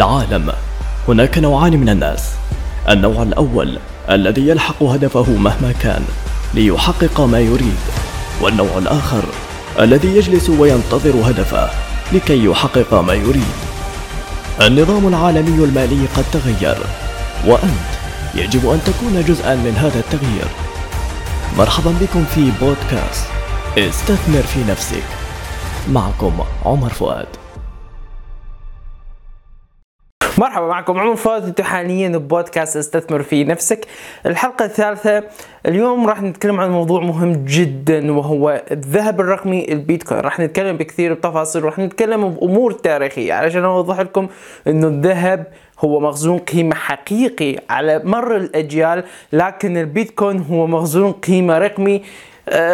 العالم. هناك نوعان من الناس. النوع الأول الذي يلحق هدفه مهما كان ليحقق ما يريد. والنوع الآخر الذي يجلس وينتظر هدفه لكي يحقق ما يريد. النظام العالمي المالي قد تغير وأنت يجب أن تكون جزءا من هذا التغيير. مرحبا بكم في بودكاست استثمر في نفسك. معكم عمر فؤاد. مرحبا معكم عمر فؤاد أنتم حاليا بودكاست استثمر في نفسك. الحلقة الثالثة اليوم راح نتكلم عن موضوع مهم جدا وهو الذهب الرقمي البيتكوين. راح نتكلم بكثير بتفاصيل راح نتكلم بأمور تاريخية. علشان أوضح لكم إنه الذهب هو مخزون قيمة حقيقي على مر الأجيال لكن البيتكوين هو مخزون قيمة رقمي.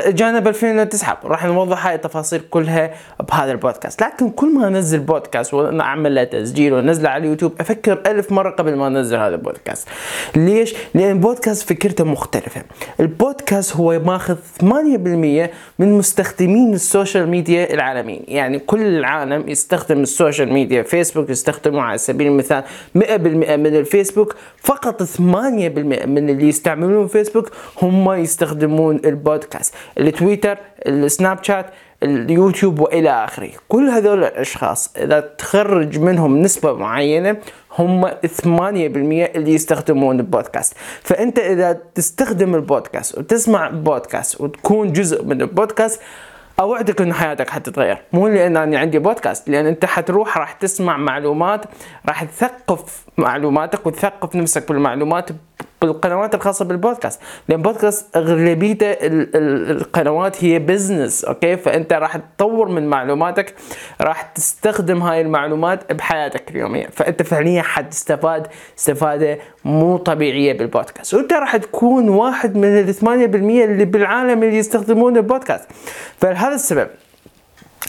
جانب 2009 راح نوضح هاي التفاصيل كلها بهذا البودكاست. لكن كل ما انزل بودكاست واعمل له تسجيل وأنزله على اليوتيوب أفكر ألف مرة قبل ما أنزل هذا البودكاست. ليش؟ لأن البودكاست فكرته مختلفة. البودكاست هو ماخذ 8% من مستخدمين السوشيال ميديا العالميين. يعني كل العالم يستخدم السوشيال ميديا. فيسبوك يستخدمه على سبيل المثال 100% من الفيسبوك. فقط 8% من اللي يستعملون فيسبوك هم يستخدمون البودكاست. الناس التويتر السناب شات اليوتيوب وإلى آخره. كل هذول الأشخاص إذا تخرج منهم نسبة معينة هم 8% اللي يستخدمون البودكاست. فأنت إذا تستخدم البودكاست وتسمع بودكاست وتكون جزء من البودكاست أوعدك ان حياتك حتتغير. مو لأن أنا عندي بودكاست لأن أنت حتروح راح تسمع معلومات راح تثقف معلوماتك وتثقف نفسك بالمعلومات بالقنوات الخاصة بالبودكاست. لأن بودكاست اغلبيته القنوات هي business okay؟ فأنت راح تطور من معلوماتك راح تستخدم هاي المعلومات بحياتك اليومية. فأنت فعليا حتستفاد استفادة مو طبيعية بالبودكاست. وأنت راح تكون واحد من ال 8% اللي بالعالم اللي يستخدمون البودكاست. فلهذا السبب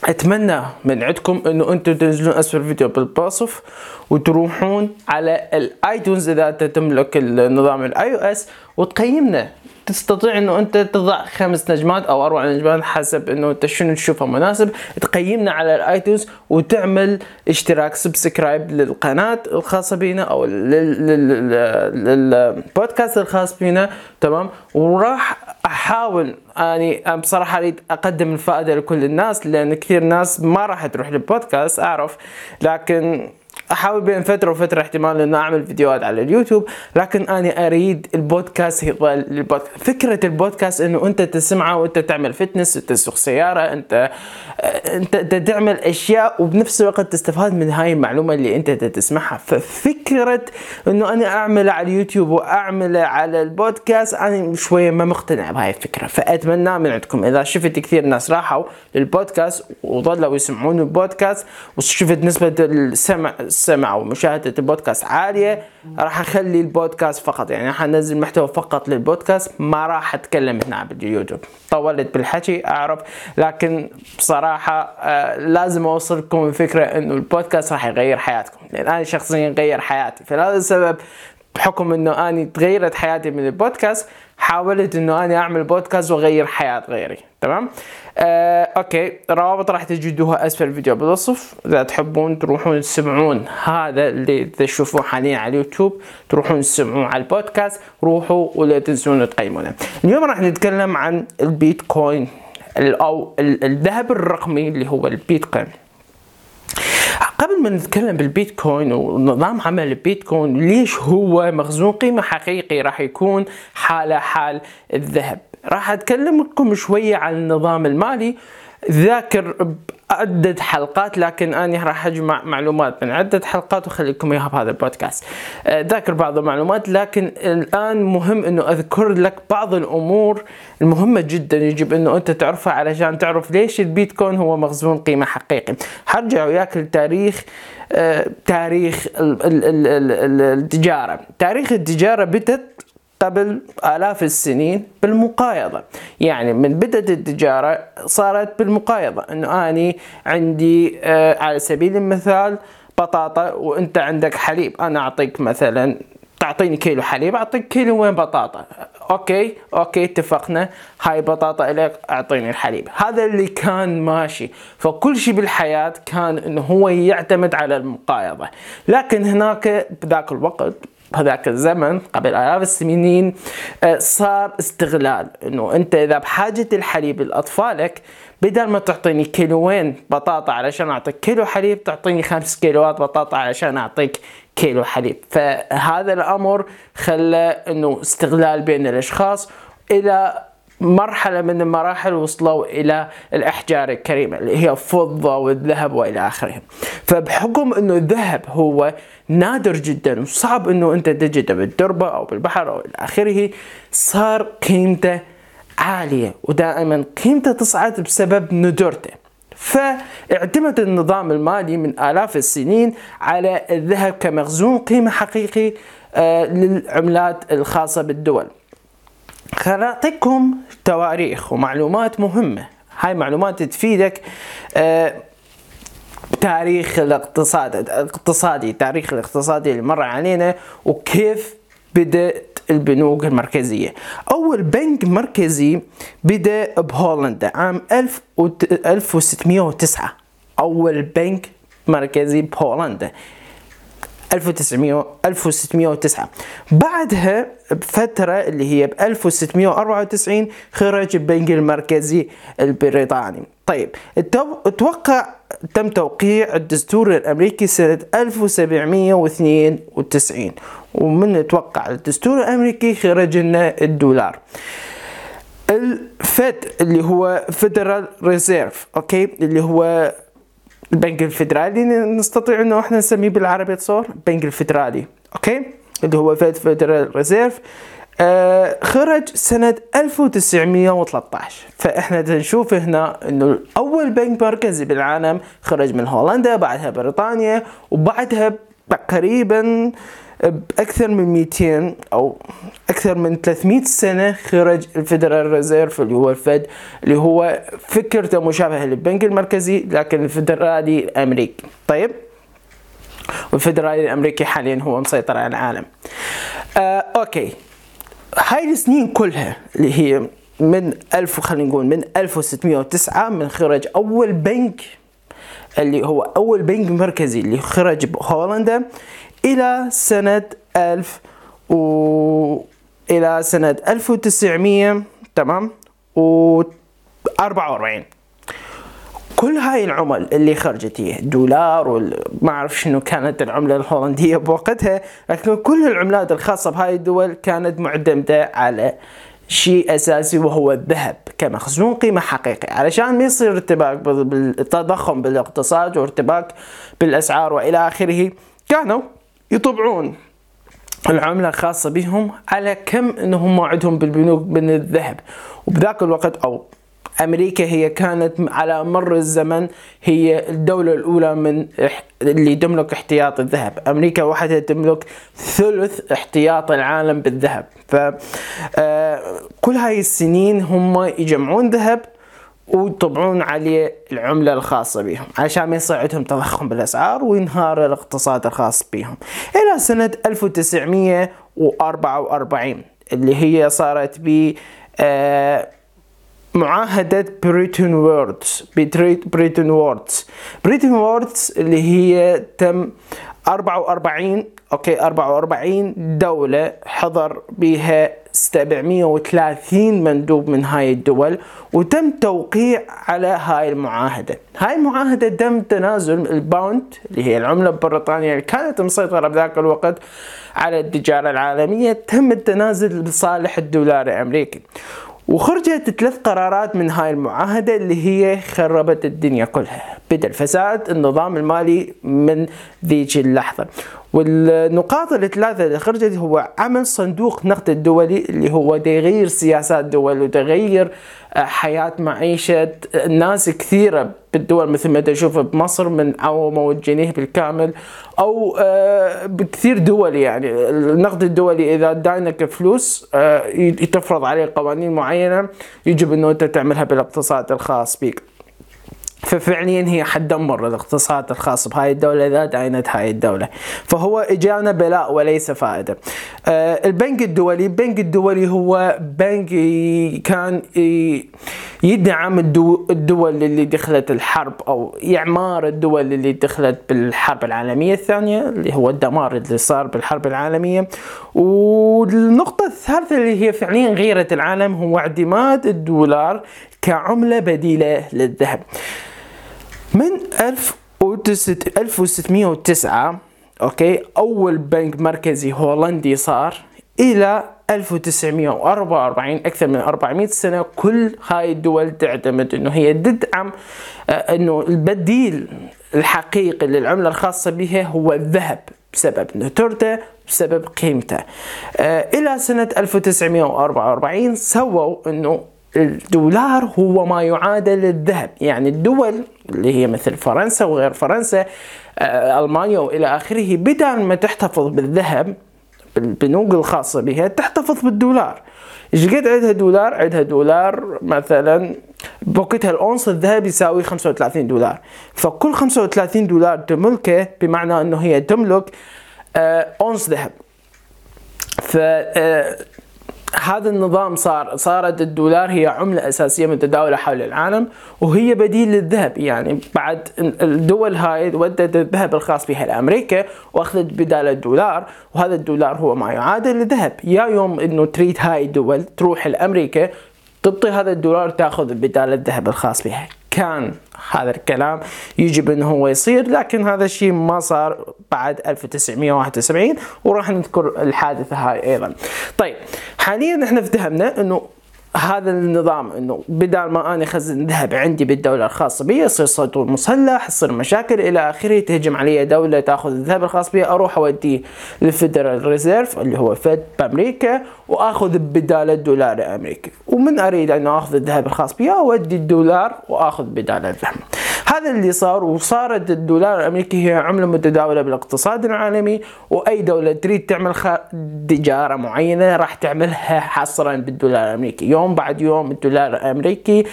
أتمنى من عندكم إنه أنتم تنزلون أسفل الفيديو بالوصف وتروحون على ال iTunes إذا انت تملك النظام ال iOS وتقيمنا تستطيع إنه أنت تضع خمس نجمات أو أربع نجمات حسب إنه أنت شنو تشوفه مناسب تقيمنا على ال iTunes وتعمل اشتراك subscribe للقناة الخاصة بينا أو للبودكاست الخاص بينا تمام؟ وراح أحاول اني بصراحة أريد أقدم الفائدة لكل الناس لأن كثير ناس ما راح تروح للبودكاست أعرف لكن أحاول بين فترة وفترة احتمال انه أعمل فيديوهات على اليوتيوب لكن أنا أريد البودكاست يظل البودكاست. فكرة البودكاست إنه أنت تسمعه وأنت تعمل fitness تسوق سيارة أنت أنت تعمل أشياء وبنفس الوقت تستفاد من هاي المعلومة اللي أنت تسمعها. ففكرة إنه أنا اعمله على اليوتيوب واعمله على البودكاست أنا شوية ما مقتنع بهاي الفكرة. فأتمنى من عندكم إذا شفت كثير ناس راحوا للبودكاست وظلوا يسمعون البودكاست وشفت نسبة السمع السمع ومشاهدة البودكاست عالية راح أخلي البودكاست فقط يعني راح أنزل محتوى فقط للبودكاست ما راح أتكلم هنا باليوتيوب طولت بالحكي أعرف لكن بصراحة آه لازم اوصل لكم الفكرة إنه البودكاست راح يغير حياتكم. لأن أنا شخصيا غير حياتي. فلهذا السبب بحكم إنه أني تغيرت حياتي من البودكاست حاولت إنه أنا أعمل بودكاست وأغير حياة غيري. تمام؟ آه، okay. روابط راح تجدوها أسفل الفيديو بالوصف. إذا تحبون تروحون تسمعون هذا اللي تشوفوه حاليا على اليوتيوب. تروحون تسمعون على البودكاست. روحوا ولا تنسون تقيمونه. اليوم راح نتكلم عن البيتكوين أو الذهب الرقمي اللي هو البيتكوين. قبل ما نتكلم بالبيتكوين ونظام عمل البيتكوين ليش هو مخزون قيمة حقيقي راح يكون حاله حال الذهب؟ راح اتكلم لكم شوية عن النظام المالي. ذاكر عدة حلقات لكن أنا راح أجمع معلومات من عدة حلقات وأخليكم إياها بهذا البودكاست. ذاكر بعض المعلومات لكن الآن مهم أنه أذكر لك بعض الأمور المهمة جدا. يجب أنه أنت تعرفها علشان تعرف ليش البيتكوين هو مخزون قيمة حقيقي. حرجع وياك لتاريخ آه، تاريخ التجارة. تاريخ التجارة بدت قبل آلاف السنين بالمقايضة. يعني من بدأت التجارة صارت بالمقايضة. أنه أني عندي آه على سبيل المثال بطاطا وأنت عندك حليب. أنا أعطيك مثلا تعطيني كيلو حليب أعطيك كيلو وين بطاطا. okay okay اتفقنا. هاي بطاطا الك أعطيني الحليب. هذا اللي كان ماشي. فكل شيء بالحياة كان إنه هو يعتمد على المقايضة. لكن هناك بذاك الوقت بهذاك الزمن قبل آلاف السنين آه، صار استغلال إنه أنت إذا بحاجة الحليب لأطفالك بدل ما تعطيني كيلوين بطاطا علشان أعطيك كيلو حليب تعطيني خمس كيلوات بطاطا علشان أعطيك كيلو حليب. فهذا الأمر خلى إنه استغلال بين الأشخاص إلى مرحلة من المراحل وصلوا إلى الأحجار الكريمة اللي هي الفضة والذهب وإلى آخره فبحكم أنه الذهب هو نادر جدا وصعب أنه أنت تجده بالتربة أو بالبحر أو إلى آخره صار قيمته عالية ودائما قيمته تصعد بسبب ندرته. فاعتمد النظام المالي من آلاف السنين على الذهب كمخزون قيمة حقيقي آه، للعملات الخاصة بالدول. خليني تواريخ ومعلومات مهمة. هاي معلومات تفيدك آه، تاريخ الاقتصاد الاقتصادي تاريخ الاقتصادي اللي مر علينا وكيف بدأت البنوك المركزية. أول بنك مركزي بدأ بهولندا عام 1609 أول بنك مركزي بهولندا. 1900 1609 بعدها بفترة اللي هي ب 1694 خرج البنك المركزي البريطاني. طيب أتوقع تم توقيع الدستور الأمريكي سنة 1792 ومن أتوقع الدستور الأمريكي خرج لنا الدولار. ال Fed اللي هو Federal Reserve okay؟ اللي هو البنك الفدرالي نستطيع إنه إحنا نسميه بالعربي تصور البنك الفدرالي okay؟ اللي هو Fed Federal Reserve آه خرج سنة 1913 فإحنا نشوف هنا إنه أول بنك مركزي بالعالم خرج من هولندا بعدها بريطانيا وبعدها تقريبا بأكثر من 200 أو أكثر من 300 سنة خرج ال Federal Reserve اللي هو ال Fed اللي هو فكرته مشابهه للبنك المركزي لكن الفيدرالي الأمريكي. طيب؟ والفيدرالي الأمريكي حاليا هو مسيطر على العالم. آه أوكي. هاي السنين كلها اللي هي من 1000 خلينا نقول من 1609 من خرج أول بنك اللي هو أول بنك مركزي اللي خرج بهولندا إلى سنة ألف و إلى سنة ألف وتسعمية تمام؟ و أربعة وأربعين. كل هاي العمل اللي خرجت هي دولار وما أعرف شنو كانت العملة الهولندية بوقتها لكن كل العملات الخاصة بهاي الدول كانت معتمده على شيء أساسي وهو الذهب كمخزون قيمة حقيقي علشان ما يصير ارتباك بالتضخم بالاقتصاد وارتباك بالأسعار وإلى آخره كانوا يطبعون. العملة الخاصة بهم على كم إنهم موعدهم بالبنوك من الذهب. وبذاك الوقت أو أمريكا هي كانت على مر الزمن هي الدولة الأولى من اللي تملك احتياط الذهب. أمريكا وحدها تملك ثلث احتياط العالم بالذهب. ف آه، هاي السنين هم يجمعون ذهب ويطبعون عليه العملة الخاصة بهم عشان ما يصير عندهم تضخم بالأسعار وينهار الاقتصاد الخاص بهم. إلى سنة 1944 اللي هي صارت ب آه، معاهدة بريتون وودز بريتون وودز بريتون وودز اللي هي تم 44 okay 44 دولة حضر بها 730 مندوب من هاي الدول وتم توقيع على هاي المعاهدة. هاي المعاهدة تم تنازل ال pound اللي هي العملة البريطانية اللي كانت مسيطرة بذاك الوقت على التجارة العالمية تم التنازل لصالح الدولار الأمريكي. وخرجت ثلاث قرارات من هاي المعاهدة اللي هي خربت الدنيا كلها. بدأ الفساد النظام المالي من ذيك اللحظة. والنقاط الثلاثة اللي خرجت هو عمل صندوق نقد الدولي اللي هو يغير سياسات دول وتغير آه، حياة معيشة ناس كثيرة بالدول مثل ما تشوف بمصر من عومة والجنيه بالكامل أو آه، بكثير دول يعني. النقد الدولي إذا داينك فلوس آه، يتفرض عليه قوانين معينة يجب أنه أنت تعملها بالاقتصاد الخاص بك ففعليا هي حتدمر الاقتصاد الخاص بهاي الدولة إذا داينت هاي الدولة. فهو إجانا بلاء وليس فائدة. آه البنك الدولي البنك الدولي هو بنك كان يدعم الدول اللي دخلت الحرب أو إعمار الدول اللي دخلت بالحرب العالمية الثانية اللي هو الدمار اللي صار بالحرب العالمية. والنقطة الثالثة اللي هي فعليا غيرة العالم هو اعتماد الدولار كعملة بديلة للذهب. من 1609 أوكي أول بنك مركزي هولندي صار إلى 1944 أكثر من 400 سنة كل هاي الدول تعتمد إنه هي تدعم آه، إنه البديل الحقيقي للعملة الخاصة بها هو الذهب بسبب نتورته بسبب قيمته. آه، إلى سنة 1944 سووا إنه الدولار هو ما يعادل الذهب. يعني الدول اللي هي مثل فرنسا وغير فرنسا آه، ألمانيا وإلى آخره بدل ما تحتفظ بالذهب بالبنوك الخاصة بها تحتفظ بالدولار. إيش قد عندها دولار؟ عندها دولار مثلا بوقتها الأونص الذهب يساوي 35 دولار. فكل 35 دولار تملكه بمعنى إنه هي تملك آه، أونص ذهب. ف آه، هذا النظام صار صارت الدولار هي عملة أساسية متداولة حول العالم وهي بديل للذهب. يعني بعد الدول هاي ودت الذهب الخاص بها لأمريكا وأخذت بدال الدولار وهذا الدولار هو ما يعادل الذهب. يا يوم أنه تريد هاي الدول تروح لأمريكا تعطي هذا الدولار تأخذ بدال الذهب الخاص بها. كان هذا الكلام يجب إنه هو يصير لكن هذا الشيء ما صار بعد 1971 وراح نذكر الحادثة هاي أيضا. طيب حاليا إحنا افتهمنا إنه هذا النظام إنه بدل ما أنا أخزن ذهب عندي بالدولة الخاصة بي يصير سطو مسلح يصير مشاكل إلى آخره تهجم علي دولة تأخذ الذهب الخاص بي أروح أوديه لل Federal Reserve اللي هو Fed بأمريكا وآخذ بدال الدولار الأمريكي. ومن أريد أن أخذ الذهب الخاص بي أودي الدولار وآخذ بدال الذهب. هذا اللي صار وصارت الدولار الأمريكي هي عملة متداولة بالاقتصاد العالمي وأي دولة تريد تعمل تجارة معينة راح تعملها حصرا بالدولار الأمريكي. يوم بعد يوم الدولار الأمريكي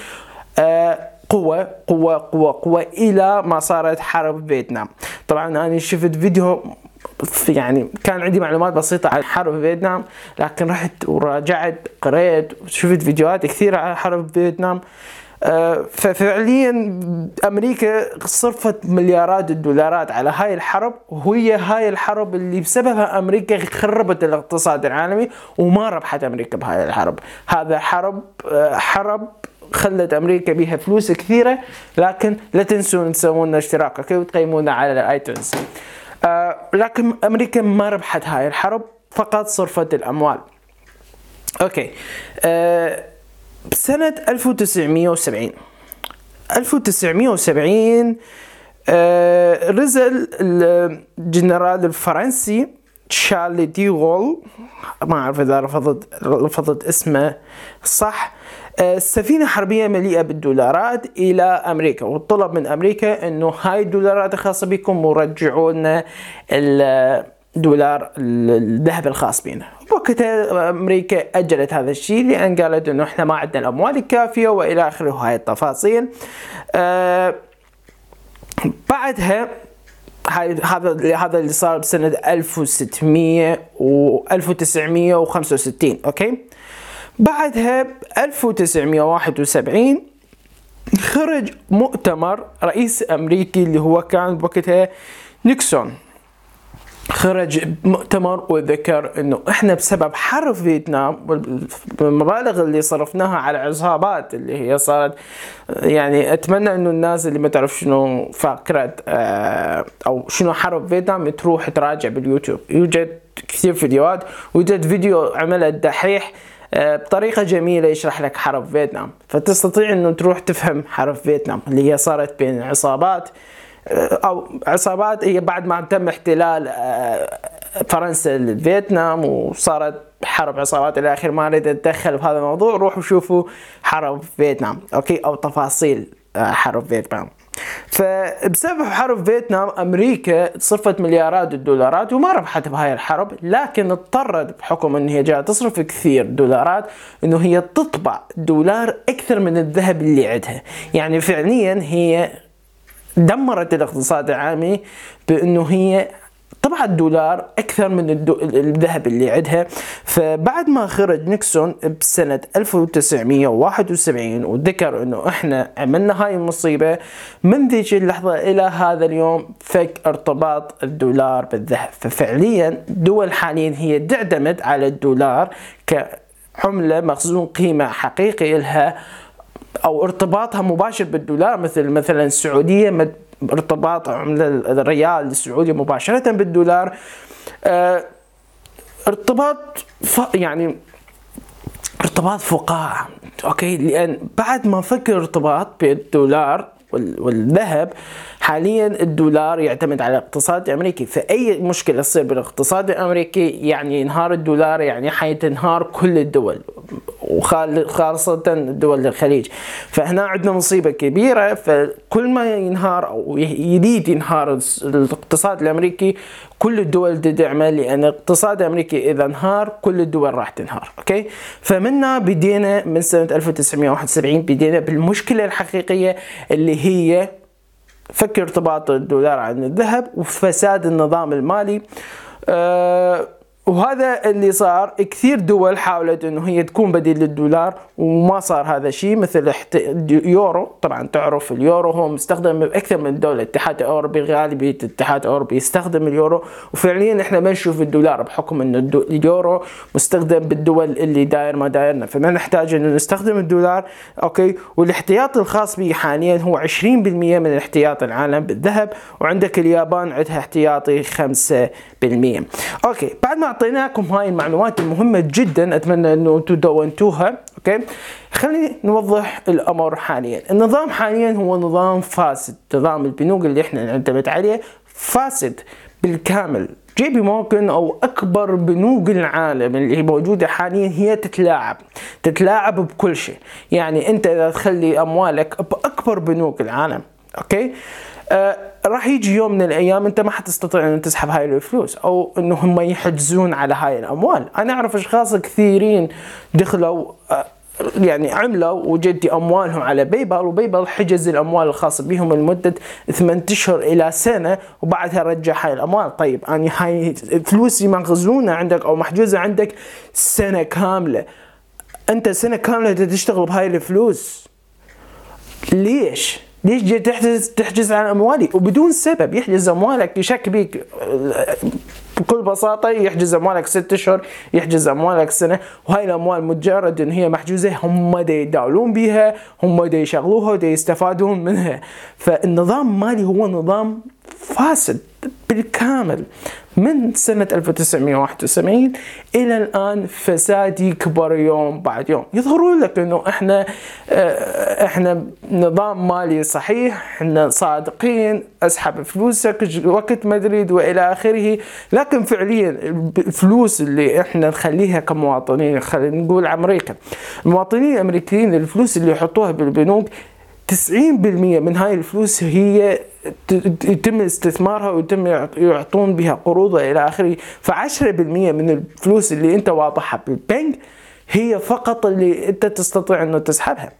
آه قوة قوة قوة قوة إلى ما صارت حرب فيتنام. طبعا أنا شفت فيديو يعني كان عندي معلومات بسيطة عن حرب فيتنام لكن رحت وراجعت قريت وشفت فيديوهات كثيرة عن حرب فيتنام. آه، ففعليا أمريكا صرفت مليارات الدولارات على هاي الحرب وهي هاي الحرب اللي بسببها أمريكا خربت الاقتصاد العالمي وما ربحت أمريكا بهاي الحرب. هذا حرب آه، حرب خلت أمريكا بها فلوس كثيرة لكن لا تنسون تسوون اشتراك وتقيمونا على ال iTunes لكن أمريكا ما ربحت هاي الحرب فقط صرفت الأموال. okay. آه بسنة 1970 1970 آه أرسل الجنرال الفرنسي شارلي دي غول ما أعرف إذا لفظت لفظت اسمه صح آه سفينة حربية مليئة بالدولارات إلى أمريكا وطلب من أمريكا أنه هاي الدولارات الخاصة بكم ورجعوا لنا الذهب الخاص بنا. وقتها أمريكا أجلت هذا الشيء لأن قالت إنه إحنا ما عندنا الأموال الكافية وإلى آخره. هاي التفاصيل. آه بعدها هذا هذا اللي صار بسنة 1600 و 1965 أوكي؟ بعدها ب 1971 خرج مؤتمر رئيس أمريكي اللي هو كان بوقتها نيكسون. خرج مؤتمر وذكر إنه إحنا بسبب حرب فيتنام والمبالغ اللي صرفناها على عصابات اللي هي صارت يعني أتمنى إنه الناس اللي ما تعرف شنو فكرة آه، أو شنو حرب فيتنام تروح تراجع باليوتيوب. يوجد كثير فيديوهات ويوجد فيديو عمله الدحيح بطريقة جميلة يشرح لك حرب فيتنام. فتستطيع إنه تروح تفهم حرب فيتنام اللي هي صارت بين عصابات أو عصابات هي بعد ما تم احتلال آه، فرنسا لفيتنام وصارت حرب عصابات إلى اخره ما اريد اتدخل بهذا الموضوع روحوا شوفوا حرب فيتنام okay؟ أو تفاصيل آه، حرب فيتنام. فبسبب حرب فيتنام أمريكا صرفت مليارات الدولارات وما ربحت بهاي الحرب لكن اضطرت بحكم إن هي جاية تصرف كثير دولارات إنه هي تطبع دولار أكثر من الذهب اللي عندها. يعني فعليا هي دمرت الاقتصاد العالمي بإنه هي طبعا الدولار أكثر من. الذهب اللي عندها فبعد ما خرج نيكسون بسنة 1971 وذكر إنه إحنا عملنا هاي المصيبة من ذيك اللحظة إلى هذا اليوم فك ارتباط الدولار بالذهب ففعليا دول حاليا هي تعتمد على الدولار كعمله مخزون قيمة حقيقي لها أو ارتباطها مباشر بالدولار مثل مثلا السعودية ارتباط عملة الريال السعودي مباشرة بالدولار. آه ارتباط يعني ارتباط فقاعة. أوكي؟ لأن بعد ما فك الارتباط بالدولار والذهب حاليا الدولار يعتمد على الاقتصاد الأمريكي. فأي مشكلة تصير بالاقتصاد الأمريكي يعني ينهار الدولار يعني حيتنهار كل الدول. وخاصة دول الخليج. فهنا عندنا مصيبة كبيرة فكل ما ينهار أو يريد ينهار الاقتصاد الأمريكي كل الدول تدعمه لأن الاقتصاد الأمريكي إذا انهار كل الدول راح تنهار أوكي؟ فمنا بدينا من سنة 1971 بدينا بالمشكلة الحقيقية اللي هي فك ارتباط الدولار عن الذهب وفساد النظام المالي. أه وهذا اللي صار كثير دول حاولت إنه هي تكون بديل للدولار وما صار هذا الشيء مثل يورو طبعا تعرف اليورو هو مستخدم بأكثر من دولة الاتحاد الأوروبي غالبيه الاتحاد الأوروبي يستخدم اليورو. وفعليا إحنا ما نشوف الدولار بحكم إنه اليورو مستخدم بالدول اللي داير ما دايرنا. فما نحتاج إنه نستخدم الدولار. okay؟ والاحتياط الخاص به حاليا هو 20% من احتياط العالم بالذهب وعندك اليابان عندها احتياطي 5% okay؟ بعد ما أعطيناكم هاي المعلومات المهمة جدا أتمنى إنه أنتم دونتوها okay؟ خليني نوضح الأمر حاليا. النظام حاليا هو نظام فاسد نظام البنوك اللي إحنا نعتمد عليه فاسد بالكامل. JP Morgan أو أكبر بنوك العالم اللي موجودة حاليا هي تتلاعب تتلاعب بكل شيء. يعني أنت إذا تخلي أموالك بأكبر بنوك العالم okay؟ راح يجي يوم من الأيام أنت ما حتستطيع أن تسحب هاي الفلوس أو انه هم يحجزون على هاي الأموال. أنا أعرف أشخاص كثيرين دخلوا آه يعني عملوا وجدي أموالهم على PayPal و PayPal حجز الأموال الخاصه بهم لمدة 8 أشهر إلى سنة وبعدها رجع هاي الأموال. طيب أنا هاي فلوسي مخزونه عندك أو محجوزة عندك سنة كاملة. أنت سنة كاملة تشتغل بهاي الفلوس. ليش؟ ليش جاي تحجز تحجز على اموالي وبدون سبب يحجز أموالك يشك بيك بكل بساطة يحجز أموالك ست أشهر يحجز أموالك سنة. وهاي الأموال مجرد إن هي محجوزة هم دا يداولون بيها هم دا يشغلوها دا يستفادون منها. فالنظام المالي هو نظام فاسد. بالكامل من سنة 1971 إلى الآن فساد يكبر يوم بعد يوم. يظهرون لك أنه إحنا آه، إحنا نظام مالي صحيح إحنا صادقين أسحب فلوسك وقت ما تريد وإلى آخره. لكن فعليا الفلوس اللي إحنا نخليها كمواطنين خلينا نقول أمريكا المواطنين الأمريكيين الفلوس اللي يحطوها بالبنوك 90% من هاي الفلوس هي يتم استثمارها ويتم يعطون بها قروض إلى آخره. ف10% من الفلوس اللي أنت واضحها بالبنك هي فقط اللي أنت تستطيع انه تسحبها.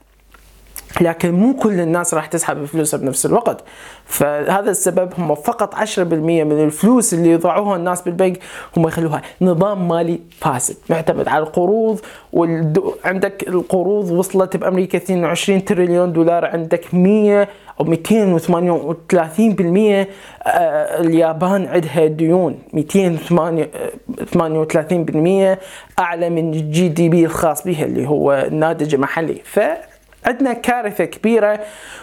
لكن مو كل الناس راح تسحب فلوسها بنفس الوقت. فهذا السبب هم فقط 10% من الفلوس اللي يضعوها الناس بالبنك هم يخلوها نظام مالي فاسد معتمد على القروض وعندك القروض وصلت بأمريكا 22 تريليون دولار عندك 100 أو 238 بالمية آه، اليابان عندها ديون 238 بالمية أعلى من ال GDP الخاص بها اللي هو الناتج المحلي. ف عندنا كارثة كبيرة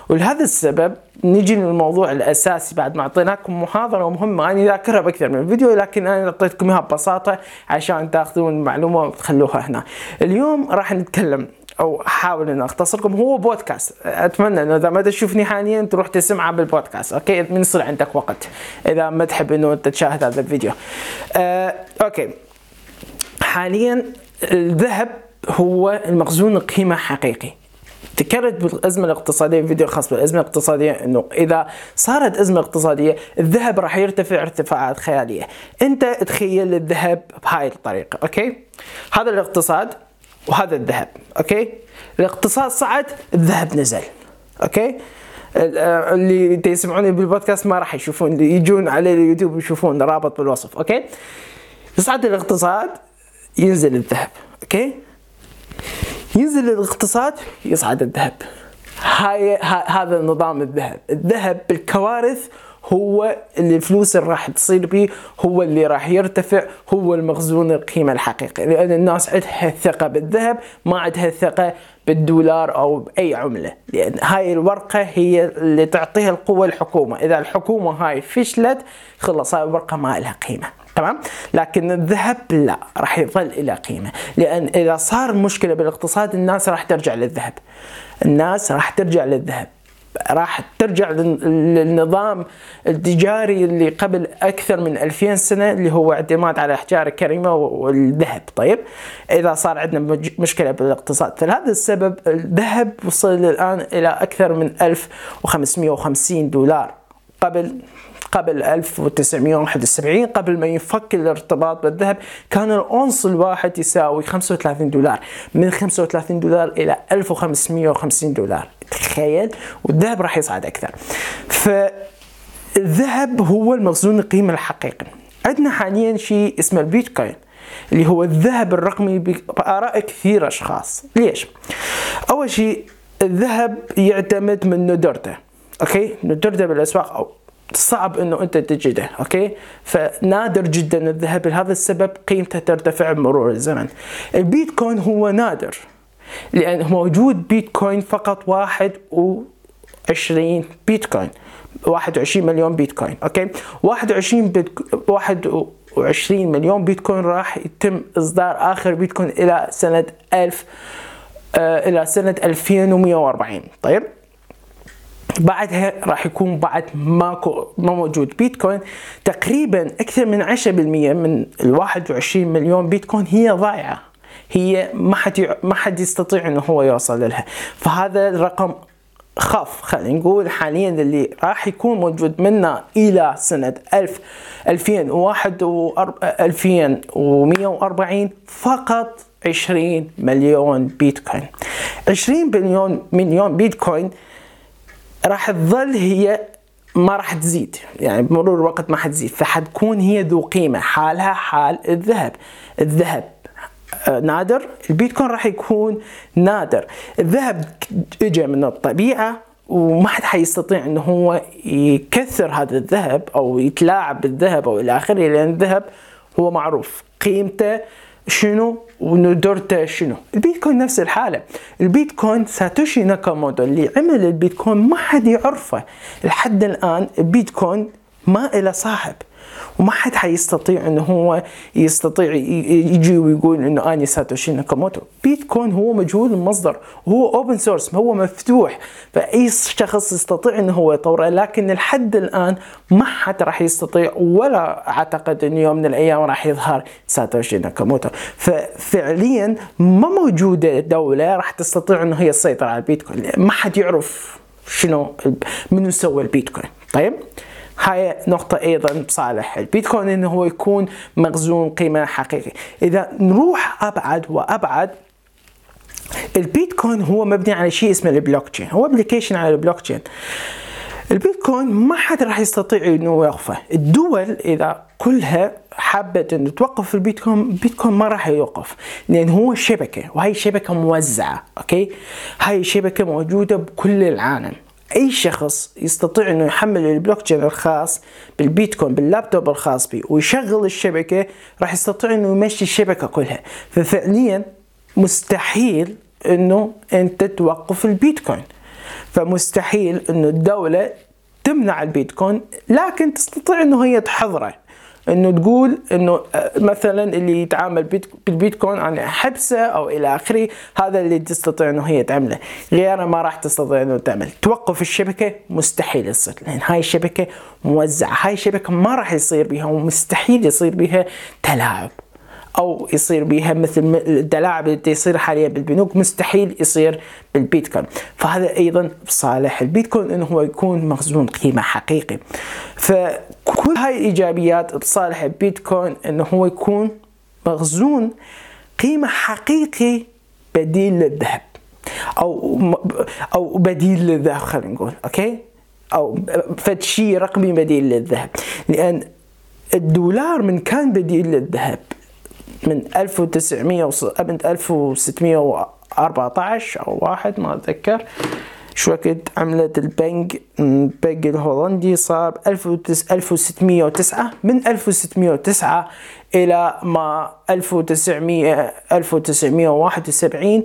ولهذا السبب نجي للموضوع الأساسي بعد ما أعطيناكم محاضرة مهمة. أنا ذاكرها بأكثر من فيديو لكن أنا أعطيتكم إياها ببساطة عشان تأخذون المعلومة وتخلوها هنا. اليوم راح نتكلم أو أحاول إن أختصركم هو بودكاست. أتمنى إنه إذا ما تشوفني حاليا تروح تسمعه بال podcast okay؟ من يصير عندك وقت إذا ما تحب إنه انت تشاهد هذا الفيديو. آه، okay. حاليا الذهب هو المخزون القيمة حقيقي. ذكرت بالأزمة الاقتصادية فيديو خاص بالأزمة الاقتصادية إنه إذا صارت أزمة اقتصادية الذهب راح يرتفع ارتفاعات خيالية. أنت تخيل الذهب بهاي الطريقة okay؟ هذا الاقتصاد وهذا الذهب okay؟ الاقتصاد صعد الذهب نزل أوكي؟ آه، اللي يسمعوني بالبودكاست ما راح يشوفون اللي يجون على اليوتيوب يشوفون رابط بالوصف okay؟ يصعد الاقتصاد ينزل الذهب أوكي؟ ينزل الاقتصاد يصعد الذهب. هاي هذا نظام الذهب. الذهب بالكوارث هو اللي الفلوس اللي راح تصير به هو اللي راح يرتفع هو المخزون القيمة الحقيقي لأن الناس عندها ثقة بالذهب ما عندها ثقة بالدولار أو بأي عملة. لأن هاي الورقة هي اللي تعطيها القوة الحكومة. إذا الحكومة هاي فشلت خلص هاي الورقة ما لها قيمة. تمام؟ لكن الذهب لا راح يظل له قيمة. لأن إذا صار مشكله بالاقتصاد الناس راح ترجع للذهب. الناس راح ترجع للذهب. راح ترجع للنظام التجاري اللي قبل أكثر من 2000 سنة اللي هو اعتماد على الأحجار الكريمة والذهب. طيب؟ إذا صار عندنا مشكلة بالاقتصاد. فلهذا السبب الذهب وصل الآن إلى أكثر من 1550 دولار قبل قبل 1971 قبل ما ينفك الارتباط بالذهب كان الأونص الواحد يساوي 35 دولار. من 35 دولار إلى 1550 دولار. تخيل؟ والذهب راح يصعد أكثر. فالذهب هو المخزون القيمة الحقيقي. عندنا حاليا شيء اسمه البيتكوين اللي هو الذهب الرقمي بآراء كثير أشخاص. ليش؟ أول شيء الذهب يعتمد من ندرته okay؟ ندرته بالأسواق أو صعب إنه أنت تجده okay؟ فنادر جدا الذهب لهذا السبب قيمته ترتفع بمرور الزمن. البيتكوين هو نادر لأن موجود بيتكوين فقط واحد وعشرين بيتكوين 21 مليون بيتكوين okay؟ 21 بيت 21 مليون بيتكوين راح يتم إصدار آخر بيتكوين إلى سنة 1000 آه إلى سنة 2140 طيب؟ بعدها راح يكون بعد ماكو ما موجود. بيتكوين تقريبا أكثر من 10% من ال 21 مليون بيتكوين هي ضايعة. هي ما حد ما حد يستطيع إنه هو يوصل لها. فهذا الرقم خف خلينا نقول حاليا اللي راح يكون موجود منا إلى سنة 1000 2001 و 2140 فقط 20 مليون بيتكوين. 20 مليون مليون بيتكوين راح تظل هي ما راح تزيد. يعني بمرور الوقت ما حتزيد. فحتكون هي ذو قيمة. حالها حال الذهب. الذهب آه، نادر. البيتكوين راح يكون نادر. الذهب اجى من الطبيعة وما حد حيستطيع إنه هو يكثر هذا الذهب أو يتلاعب بالذهب أو إلى آخره لأن الذهب هو معروف. قيمته شنو وندرته شنو؟ البيتكوين نفس الحالة. البيتكوين ساتوشي ناكاموتو اللي عمل البيتكوين ما حد يعرفه. لحد الآن البيتكوين ما إلى صاحب. وما حد حيستطيع انه هو يستطيع يجي ويقول إنه آني ساتوشي ناكاموتو. بيتكوين هو مجهول المصدر وهو open source هو مفتوح. فأي شخص يستطيع إنه هو يطوره لكن لحد الآن ما حد راح يستطيع ولا أعتقد إنه يوم من الأيام راح يظهر ساتوشي ناكاموتو. ففعليا ما موجودة دولة راح تستطيع إنه هي تسيطر على البيتكوين. ما حد يعرف شنو منو سوى البيتكوين. طيب؟ هاي نقطة أيضا بصالح البيتكوين إنه هو يكون مخزون قيمة حقيقي إذا نروح أبعد وأبعد البيتكوين هو مبني على شيء اسمه البلوك تشين هو application على البلوك تشين البيتكوين ما حد راح يستطيع إنه يوقفه. الدول إذا كلها حابة إنه توقف البيتكوين البيتكوين ما راح يوقف لأن هو شبكة وهي شبكة موزعة okay؟ هاي شبكة موجودة بكل العالم. أي شخص يستطيع إنه يحمل البلوك تشين الخاص بالبيتكوين باللابتوب الخاص به ويشغل الشبكة راح يستطيع إنه يمشي الشبكة كلها. ففعليا مستحيل إنه أنت توقف البيتكوين. فمستحيل إنه الدولة تمنع البيتكوين لكن تستطيع إنه هي تحظره إنه تقول إنه آه، مثلا اللي يتعامل بالبيتكوين عن حبسة أو إلى آخره هذا اللي تستطيع إنه هي تعمله. غيره ما راح تستطيع إنه تعمل؟ توقف الشبكة مستحيل يصير لأن هاي الشبكة موزعة. هاي الشبكة ما راح يصير بها ومستحيل يصير بها تلاعب. أو يصير بها مثل التلاعب اللي يصير حاليا بالبنوك مستحيل يصير بالبيتكوين. فهذا أيضا بصالح البيتكوين إنه هو يكون مخزون قيمة حقيقي. فكل هاي الإيجابيات بصالح البيتكوين إنه هو يكون مخزون قيمة حقيقي بديل للذهب. أو أو بديل للذهب خلينا نقول أوكي؟ أو فد شيء رقمي بديل للذهب. لأن الدولار من كان بديل للذهب. من 1900 من 1614 أو واحد ما أتذكر. شو وقت عملت البنك؟ البنك الهولندي صار 1609 من 1609 إلى ما 1900 1971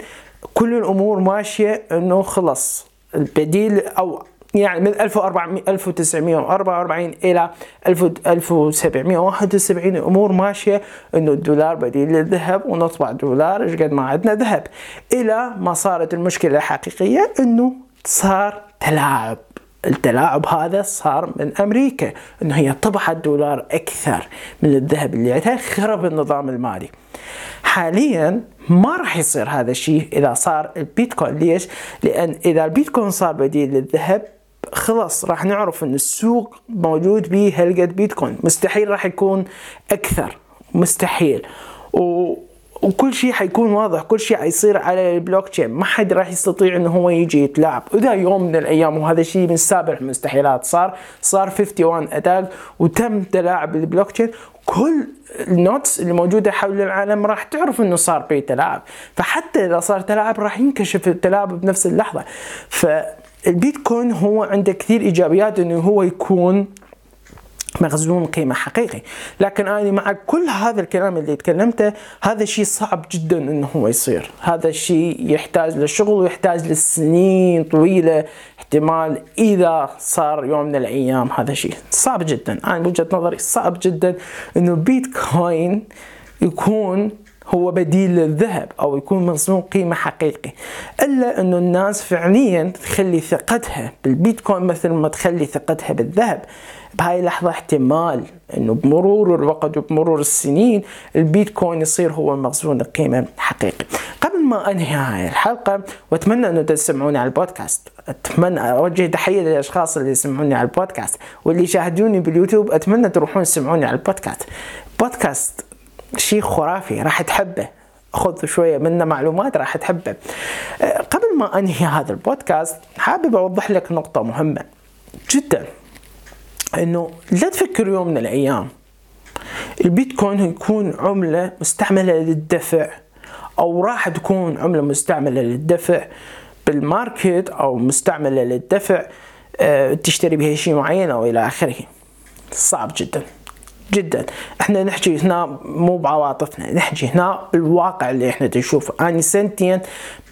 كل الأمور ماشية إنه خلص. البديل أو يعني من 1400 1944 إلى 1771 الأمور ماشية إنه الدولار بديل للذهب ونطبع دولار إيش قد ما عندنا ذهب. إلى ما صارت المشكلة الحقيقيه إنه صار تلاعب. التلاعب هذا صار من أمريكا إنه هي طبعت دولار أكثر من الذهب اللي عندها خرب النظام المالي. حاليا ما راح يصير هذا الشيء إذا صار البيتكوين. ليش؟ لأن إذا البيتكوين صار بديل للذهب خلاص راح نعرف إن السوق موجود به هالقد بيتكوين. مستحيل راح يكون أكثر. مستحيل. و وكل شيء حيكون واضح. كل شيء حيصير على البلوك تشين. ما حد راح يستطيع إنه هو يجي يتلاعب. اذا يوم من الأيام وهذا الشيء من سابع المستحيلات. صار صار 51 attack وتم تلاعب البلوك تشين. كل النوتس اللي موجودة حول العالم راح تعرف إنه صار في تلاعب. فحتى إذا صار تلاعب راح ينكشف التلاعب بنفس اللحظة. فالبيتكوين هو عنده كثير إيجابيات إنه هو يكون مخزون قيمة حقيقي. لكن أنا مع كل هذا الكلام اللي تكلمته هذا شيء صعب جدا أنه هو يصير. هذا الشيء يحتاج لشغل ويحتاج لسنين طويلة احتمال إذا صار يوم من الأيام هذا شيء صعب جدا. أنا بوجهة نظري صعب جدا أنه بيتكوين يكون هو بديل للذهب أو يكون مخزون قيمة حقيقي إلا انه الناس فعليا تخلي ثقتها بالبيتكوين مثل ما تخلي ثقتها بالذهب. بهاي اللحظة احتمال أنه بمرور الوقت وبمرور السنين البيتكوين يصير هو مخزون القيمة الحقيقي قبل ما أنهي هاي الحلقة وأتمنى أنه تسمعوني على البودكاست. أتمنى أوجه تحية للأشخاص اللي يسمعوني على البودكاست واللي يشاهدوني باليوتيوب أتمنى تروحون تسمعوني على البودكاست. بودكاست شيء خرافي راح تحبه. خذ شوية منه معلومات راح تحبه. قبل ما أنهي هذا البودكاست حابب أوضح لك نقطة مهمة جدا. إنه لا تفكر يوم من الأيام البيتكوين يكون عملة مستعملة للدفع أو راح تكون عملة مستعملة للدفع بال market أو مستعملة للدفع أه تشتري بها شيء معين أو إلى آخره. صعب جدا. جدا. إحنا نحكي هنا مو بعواطفنا نحكي هنا الواقع اللي إحنا نشوفه أنا سنتين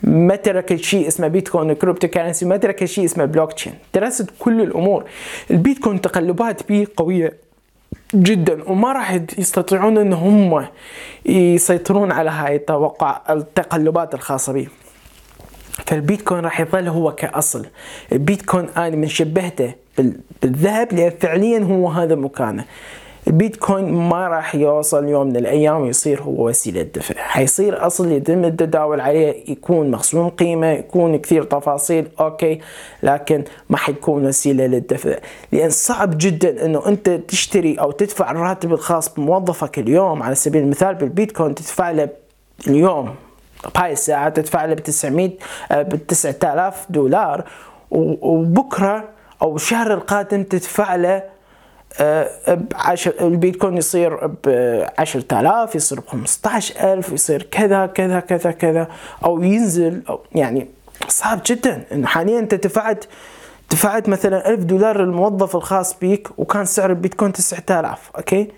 ما تركت شيء اسمه بيتكوين و cryptocurrency ما تركت شيء اسمه بلوك تشين درست كل الأمور. البيتكوين تقلبات به قوية جدا وما راح يستطيعون إن هم يسيطرون على هاي التوقع التقلبات الخاصة به فالبيتكوين راح يظل هو كأصل. البيتكوين أنا من شبهته بالذهب لأن فعليا هو هذا مكانه. البيتكوين ما راح يوصل يوم من الأيام ويصير هو وسيلة دفع. حيصير أصل يتم التداول عليه يكون مخزون قيمة يكون كثير تفاصيل أوكي لكن ما حيكون وسيلة للدفع. لأن صعب جدا إنه أنت تشتري أو تدفع الراتب الخاص بموظفك اليوم. على سبيل المثال بالبيتكوين تدفع له اليوم بهاي الساعة تدفع له ب 900 ب 9000 دولار وبكرة أو الشهر القادم تدفع له بعشر البيتكوين يصير ب 10000 يصير ب 15000 يصير كذا كذا كذا كذا أو ينزل أو يعني صعب جدا. انه حاليا أنت دفعت دفعت مثلا 1000 دولار للموظف الخاص بيك وكان سعر البيتكوين 9000 أوكي؟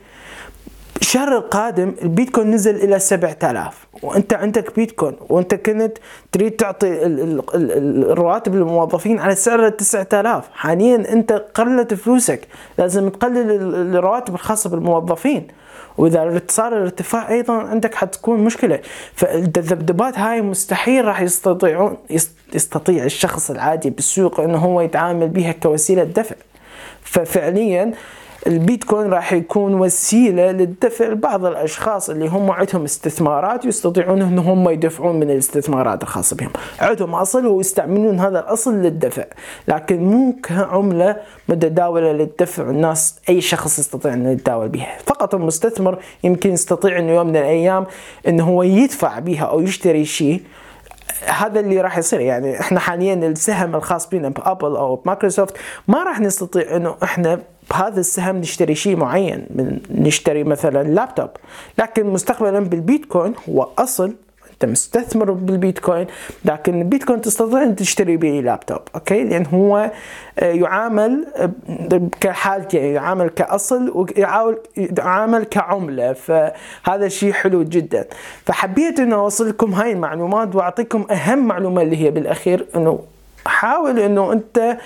الشهر القادم البيتكوين نزل إلى 7000 وأنت عندك بيتكوين وأنت كنت تريد تعطي الرواتب للموظفين على سعر 9000 حاليا أنت قلت فلوسك لازم تقلل الرواتب الخاصة بالموظفين. وإذا صار الارتفاع أيضا عندك حتكون مشكلة. فالذبذبات هاي مستحيل راح يستطيعون يستطيع الشخص العادي بالسوق إنه هو يتعامل بها كوسيلة دفع. ففعليا البيتكوين راح يكون وسيلة للدفع لبعض الأشخاص اللي هم عندهم استثمارات يستطيعون إن هم يدفعون من الاستثمارات الخاصة بهم. عندهم أصل ويستعملون هذا الأصل للدفع لكن مو كعملة متداولة للدفع الناس أي شخص يستطيع انه يتداول بها. فقط المستثمر يمكن يستطيع إنه يوم من الأيام إنه هو يدفع بها أو يشتري شيء. هذا اللي راح يصير. يعني إحنا حاليا السهم الخاص بنا بأبل أو بمايكروسوفت ما راح نستطيع إنه إحنا بهذا السهم نشتري شيء معين من نشتري مثلا لابتوب لكن مستقبلا بالبيتكوين هو أصل. أنت مستثمر بالبيتكوين لكن البيتكوين تستطيع أن تشتري به لابتوب أوكي؟ لأن هو آه، يعامل آه، كحالتين يعني يعامل كأصل ويعامل كعملة. فهذا شيء حلو جدا. فحبيت إنه اوصل لكم هاي المعلومات وأعطيكم أهم معلومة اللي هي بالأخير إنه حاول إنه أنت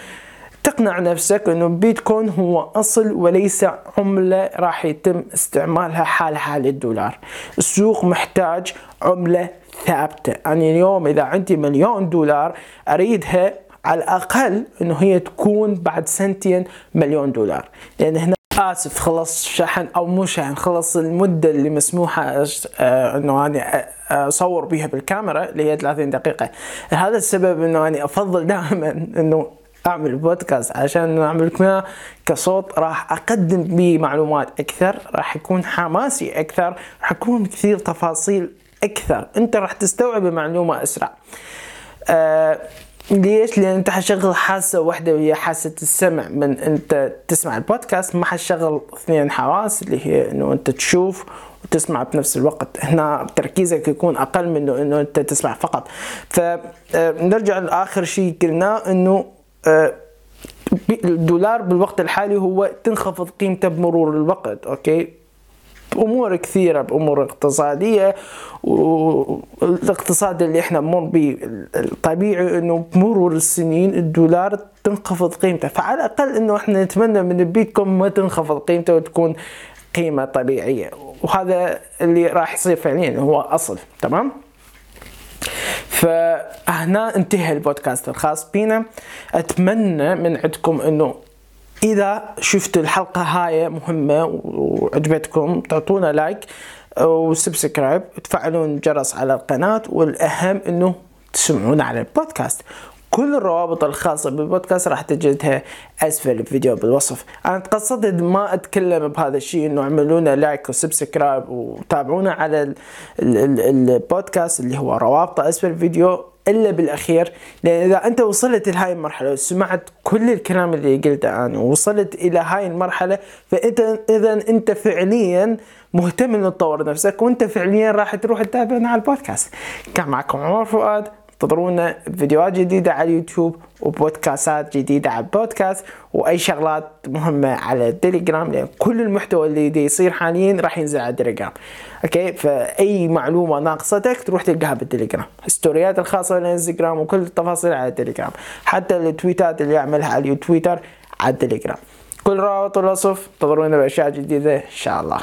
تقنع نفسك إنه بيتكوين هو أصل وليس عملة راح يتم استعمالها حال حال الدولار. السوق محتاج عملة ثابتة. يعني اليوم إذا عندي مليون دولار أريدها على الأقل إنه هي تكون بعد سنتين مليون دولار. لأن هنا آسف خلص شحن أو مو شحن خلص المدة اللي مسموحة آه، إنه أنا أصور بها بالكاميرا اللي هي 30 دقيقة. هذا السبب إنه أنا أفضل دائما إنه أعمل بودكاست عشان أعمل لكم كصوت راح أقدم به معلومات أكثر راح يكون حماسي أكثر راح يكون كثير تفاصيل أكثر. أنت راح تستوعب المعلومة أسرع. آه ليش؟ لأن أنت حشغل حاسة واحدة وهي حاسة السمع. من أنت تسمع البودكاست ما حشغل اثنين حواس اللي هي إنه أنت تشوف وتسمع بنفس الوقت. هنا تركيزك يكون أقل من إنه أنت تسمع فقط. فنرجع آه، لآخر شيء قلناه إنه الدولار بالوقت الحالي هو تنخفض قيمته بمرور الوقت أوكي؟ بأمور كثيرة بأمور اقتصادية والاقتصاد اللي إحنا نمر به الطبيعي إنه بمرور السنين الدولار تنخفض قيمته. فعلى الأقل إنه إحنا نتمنى من البيتكوين ما تنخفض قيمته وتكون قيمة طبيعية وهذا اللي راح يصير فعليا هو أصل تمام؟ فهنا انتهى البودكاست الخاص بينا. أتمنى من عندكم إنه إذا شفتوا الحلقة هاي مهمة وعجبتكم تعطونا like و subscribe وتفعلون الجرس على القناة والأهم إنه تسمعونا على البودكاست. كل الروابط الخاصة بالبودكاست راح تجدها أسفل الفيديو بالوصف. أنا تقصدت ما أتكلم بهذا الشيء إنه اعملوا لنا like و subscribe وتابعونا على البودكاست اللي هو روابطه أسفل الفيديو إلا بالأخير. لأن إذا أنت وصلت لهاي المرحلة وسمعت كل الكلام اللي قلته أنا ووصلت إلى هاي المرحلة فإنت إذا أنت فعليا مهتم إنه تطور نفسك وأنت فعليا راح تروح تتابعنا على البودكاست. كان معكم عمر فؤاد. انتظرونا فيديوهات جديدة على اليوتيوب وبودكاستات جديدة على البودكاست وأي شغلات مهمة على التليجرام لأن كل المحتوى اللي دي يصير حاليا راح ينزل على التليجرام Okay؟ فأي معلومة ناقصتك تروح تلقاها بالتليجرام ال story ات الخاصة بالانستغرام وكل التفاصيل على التليجرام حتى ال tweet ات اللي يعملها على التويتر على التليجرام كل روابط الوصف انتظرونا بأشياء جديدة إن شاء الله.